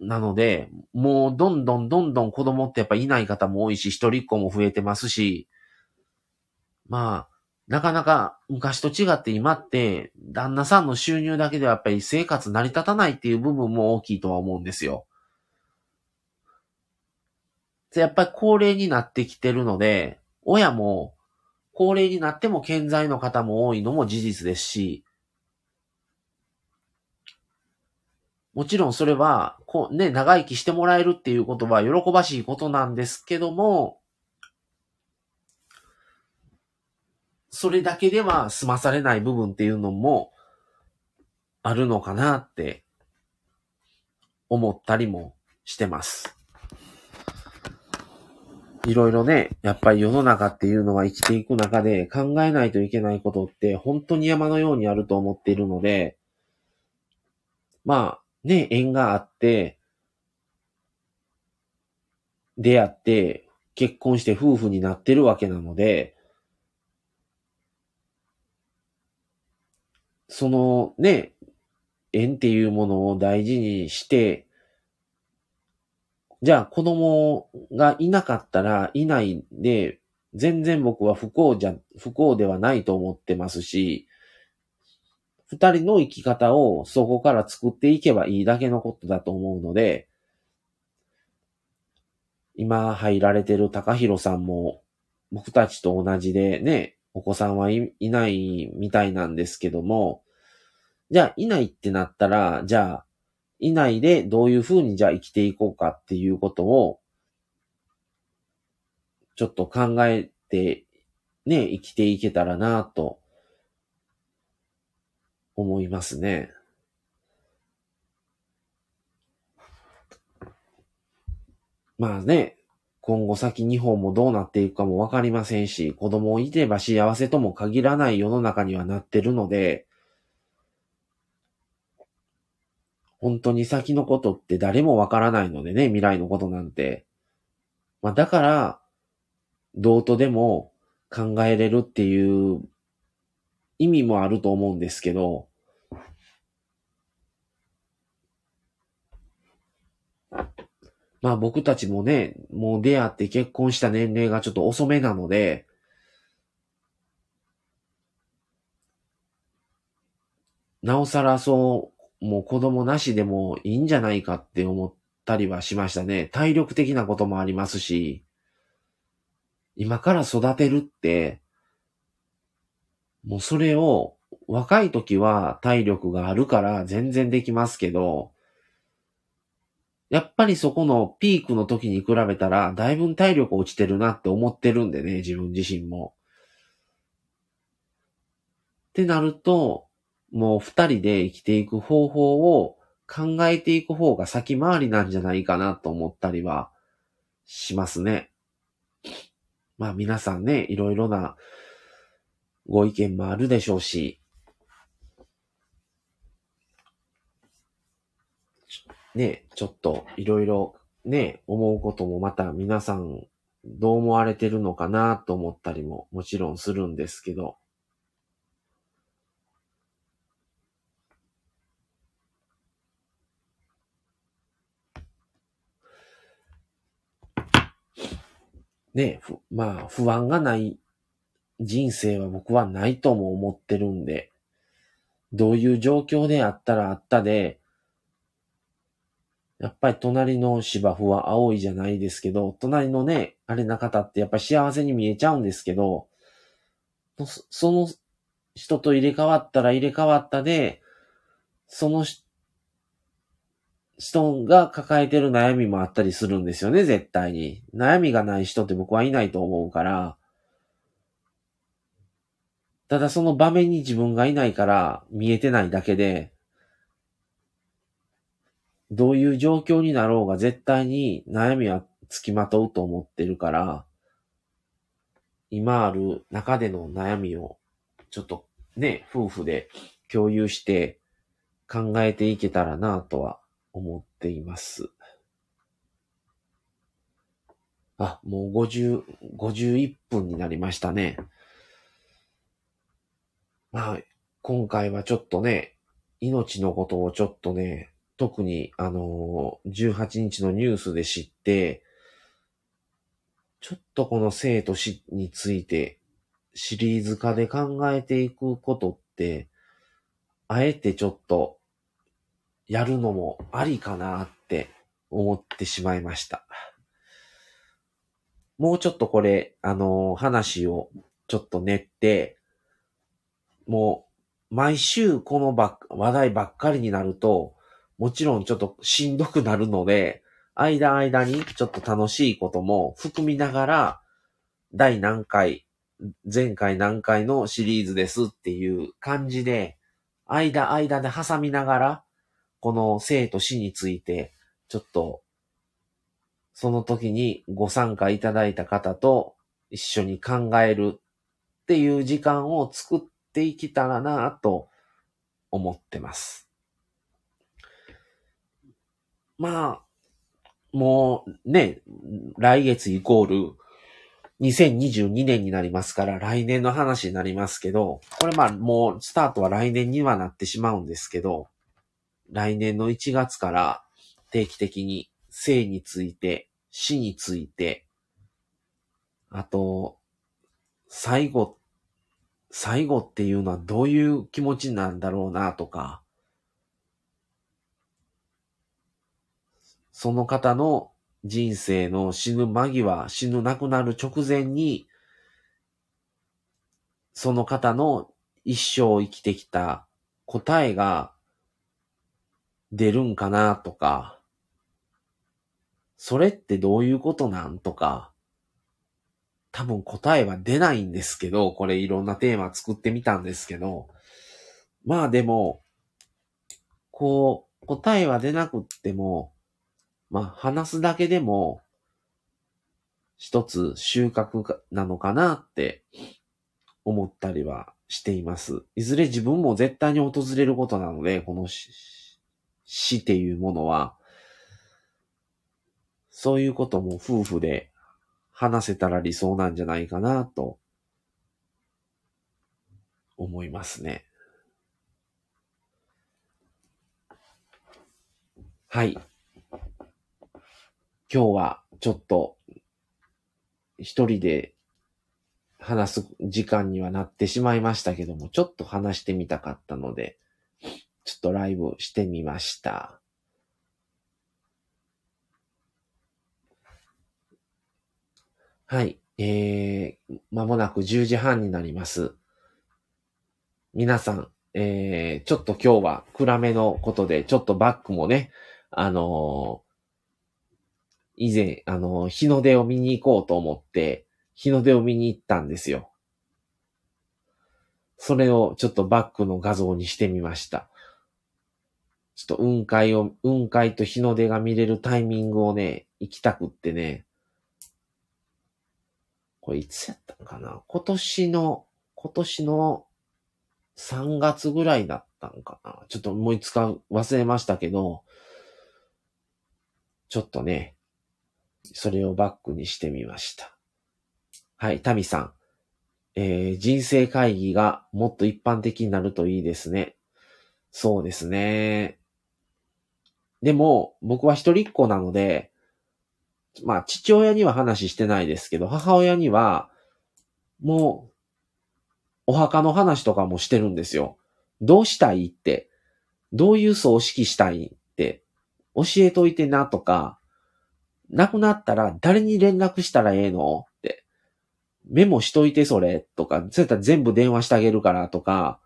なので、もうどんどんどんどん子供ってやっぱいない方も多いし、一人っ子も増えてますし、まあ、なかなか昔と違って今って、旦那さんの収入だけではやっぱり生活成り立たないっていう部分も大きいとは思うんですよ。やっぱり高齢になってきてるので、親も高齢になっても健在の方も多いのも事実ですし、もちろんそれは、こうね、長生きしてもらえるっていうことは喜ばしいことなんですけども、それだけでは済まされない部分っていうのもあるのかなって思ったりもしてます。いろいろね、やっぱり世の中っていうのは生きていく中で考えないといけないことって本当に山のようにあると思っているので、まあね、縁があって、出会って、結婚して夫婦になってるわけなので、そのね、縁っていうものを大事にして、じゃあ子供がいなかったらいないで、全然僕は不幸じゃ、不幸ではないと思ってますし、二人の生き方をそこから作っていけばいいだけのことだと思うので、今入られてる高弘さんも僕たちと同じでね、お子さんはいないみたいなんですけども、じゃあいないってなったら、じゃあ、いないでどういうふうにじゃあ生きていこうかっていうことを、ちょっと考えて、ね、生きていけたらなと、思いますね。まあね、今後先日本もどうなっていくかもわかりませんし、子供をいてば幸せとも限らない世の中にはなってるので、本当に先のことって誰もわからないのでね、未来のことなんて。まあだから、どうとでも考えれるっていう意味もあると思うんですけど、まあ僕たちもね、もう出会って結婚した年齢がちょっと遅めなので、なおさらそう、もう子供なしでもいいんじゃないかって思ったりはしましたね。体力的なこともありますし、今から育てるって、もうそれを若い時は体力があるから全然できますけど、やっぱりそこのピークの時に比べたら、だいぶ体力落ちてるなって思ってるんでね、自分自身も。ってなると、もう二人で生きていく方法を考えていく方が先回りなんじゃないかなと思ったりはしますね。まあ皆さんね、いろいろなご意見もあるでしょうし、ね、ちょっといろいろね、思うこともまた皆さんどう思われてるのかなと思ったりももちろんするんですけど、ね、ふ、まあ不安がない人生は僕はないとも思ってるんで、どういう状況であったらあったで、やっぱり隣の芝生は青いじゃないですけど、隣のね、あれな方ってやっぱり幸せに見えちゃうんですけど、その人と入れ替わったら入れ替わったで、その人が抱えてる悩みもあったりするんですよね、絶対に。悩みがない人って僕はいないと思うから、ただその場面に自分がいないから見えてないだけで、どういう状況になろうが絶対に悩みはつきまとうと思ってるから、今ある中での悩みをちょっとね、夫婦で共有して考えていけたらなとは思っています。あ、もう50、51分になりましたね。まあ、今回はちょっとね、命のことをちょっとね、特にあのー、18日のニュースで知って、ちょっとこの生と死についてシリーズ化で考えていくことって、あえてちょっとやるのもありかなって思ってしまいました。もうちょっとこれ、あのー、話をちょっと練って、もう、毎週このば話題ばっかりになると、もちろんちょっとしんどくなるので、間間にちょっと楽しいことも含みながら、第何回、前回何回のシリーズですっていう感じで、間間で挟みながら、この生と死について、ちょっと、その時にご参加いただいた方と一緒に考えるっていう時間を作っていけたらなと思ってます。まあ、もうね、来月イコール2022年になりますから来年の話になりますけど、これまあもうスタートは来年にはなってしまうんですけど、来年の1月から定期的に生について、死について、あと、最後、最後っていうのはどういう気持ちなんだろうなとか、その方の人生の死ぬ間際、死ぬ亡くなる直前に、その方の一生生きてきた答えが出るんかなとか、それってどういうことなんとか、多分答えは出ないんですけど、これいろんなテーマ作ってみたんですけど、まあでも、こう、答えは出なくっても、まあ話すだけでも、一つ収穫なのかなって思ったりはしています。いずれ自分も絶対に訪れることなので、この死っていうものは、そういうことも夫婦で話せたら理想なんじゃないかなと思いますね。はい。今日はちょっと一人で話す時間にはなってしまいましたけども、ちょっと話してみたかったので、ちょっとライブしてみました。はい。えー、まもなく10時半になります。皆さん、えー、ちょっと今日は暗めのことで、ちょっとバックもね、あのー、以前、あの、日の出を見に行こうと思って、日の出を見に行ったんですよ。それをちょっとバックの画像にしてみました。ちょっと雲海を、雲海と日の出が見れるタイミングをね、行きたくってね。これいつやったんかな？今年の、今年の3月ぐらいだったんかな？ちょっともういつか忘れましたけど、ちょっとね、それをバックにしてみました。はい、タミさん。えー、人生会議がもっと一般的になるといいですね。そうですね。でも、僕は一人っ子なので、まあ、父親には話してないですけど、母親には、もう、お墓の話とかもしてるんですよ。どうしたいって、どういう葬式したいって、教えといてなとか、亡くなったら誰に連絡したらええの？って、メモしといてそれとか、そうやったら全部電話してあげるからとか、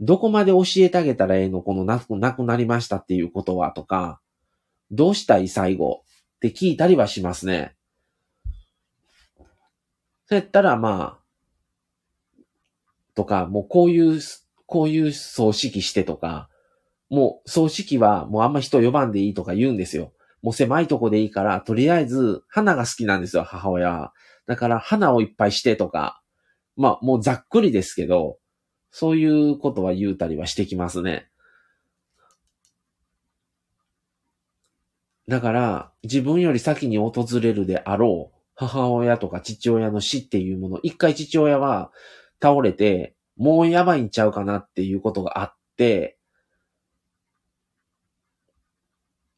どこまで教えてあげたらええの？この亡くなりましたっていうことはとか、どうしたい最後？って聞いたりはしますね。そうやったらまあ、とか、もうこういう、こういう葬式してとか、もう葬式はもうあんま人呼ばんでいいとか言うんですよ。もう狭いとこでいいから、とりあえず花が好きなんですよ、母親。だから花をいっぱいしてとか、まあもうざっくりですけど、そういうことは言うたりはしてきますね。だから、自分より先に訪れるであろう母親とか父親の死っていうもの、一回父親は倒れて、もうやばいんちゃうかなっていうことがあって、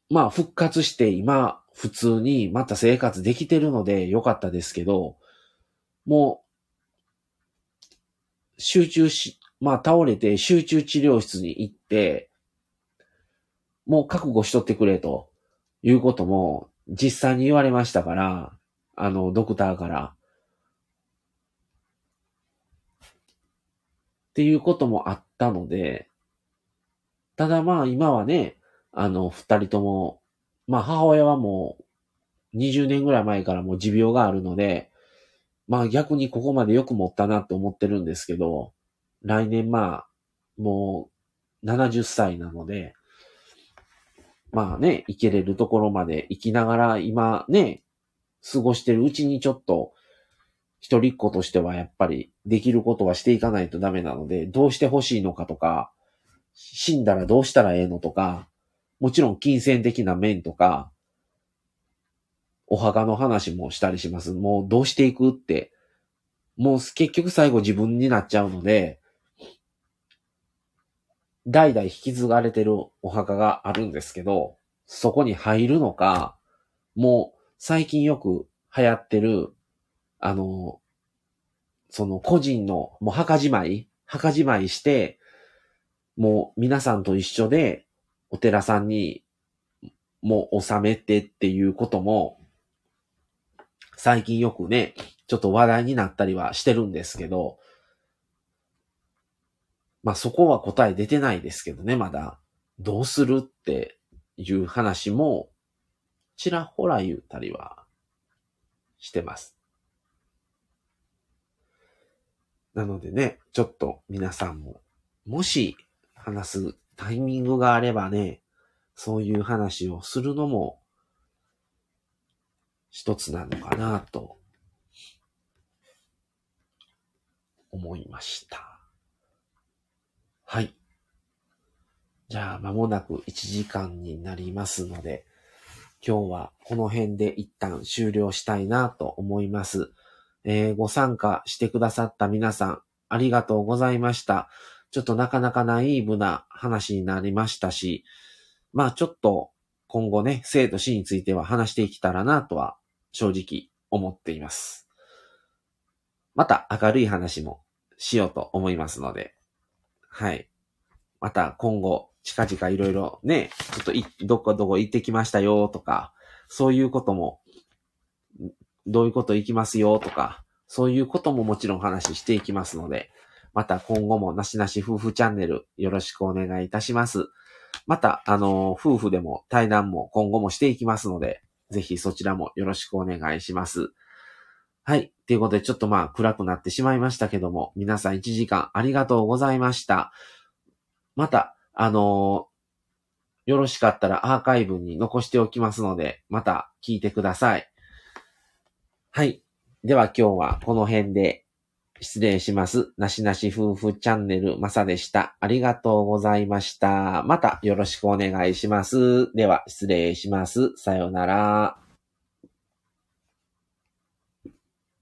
まあ復活して今普通にまた生活できてるのでよかったですけど、もう集中し、まあ倒れて集中治療室に行って、もう覚悟しとってくれということも実際に言われましたから、あの、ドクターから。っていうこともあったので、ただまあ今はね、あの、二人とも、まあ母親はもう20年ぐらい前からもう持病があるので、まあ逆にここまでよく持ったなって思ってるんですけど、来年まあ、もう70歳なので、まあね、生きれるところまで生きながら今ね、過ごしてるうちにちょっと、一人っ子としてはやっぱりできることはしていかないとダメなので、どうしてほしいのかとか、死んだらどうしたらええのとか、もちろん金銭的な面とか、お墓の話もしたりします。もうどうしていくって、もう結局最後自分になっちゃうので、代々引き継がれてるお墓があるんですけど、そこに入るのか、もう最近よく流行ってる、あの、その個人のもう墓じまい墓じまいして、もう皆さんと一緒でお寺さんにもう納めてっていうことも、最近よくね、ちょっと話題になったりはしてるんですけど、まあそこは答え出てないですけどね、まだ。どうするっていう話も、ちらほら言うたりはしてます。なのでね、ちょっと皆さんも、もし話すタイミングがあればね、そういう話をするのも一つなのかなと思いました。はい。じゃあ、間もなく1時間になりますので、今日はこの辺で一旦終了したいなと思います。えー、ご参加してくださった皆さん、ありがとうございました。ちょっとなかなかナイーブな話になりましたし、まあちょっと今後ね、生と死については話していけたらなとは正直思っています。また明るい話もしようと思いますので、はい。また今後近々いろいろね、ちょっとい、どこどこ行ってきましたよとか、そういうことも、どういうこと行きますよとか、そういうことももちろん話していきますので、また今後もなしなし夫婦チャンネルよろしくお願いいたします。また、あの、夫婦でも対談も今後もしていきますので、ぜひそちらもよろしくお願いします。はい。ということで、ちょっとまあ暗くなってしまいましたけども、皆さん1時間ありがとうございました。また、あのー、よろしかったらアーカイブに残しておきますので、また聞いてください。はい。では今日はこの辺で失礼します。なしなし夫婦チャンネルまさでした。ありがとうございました。またよろしくお願いします。では失礼します。さようなら。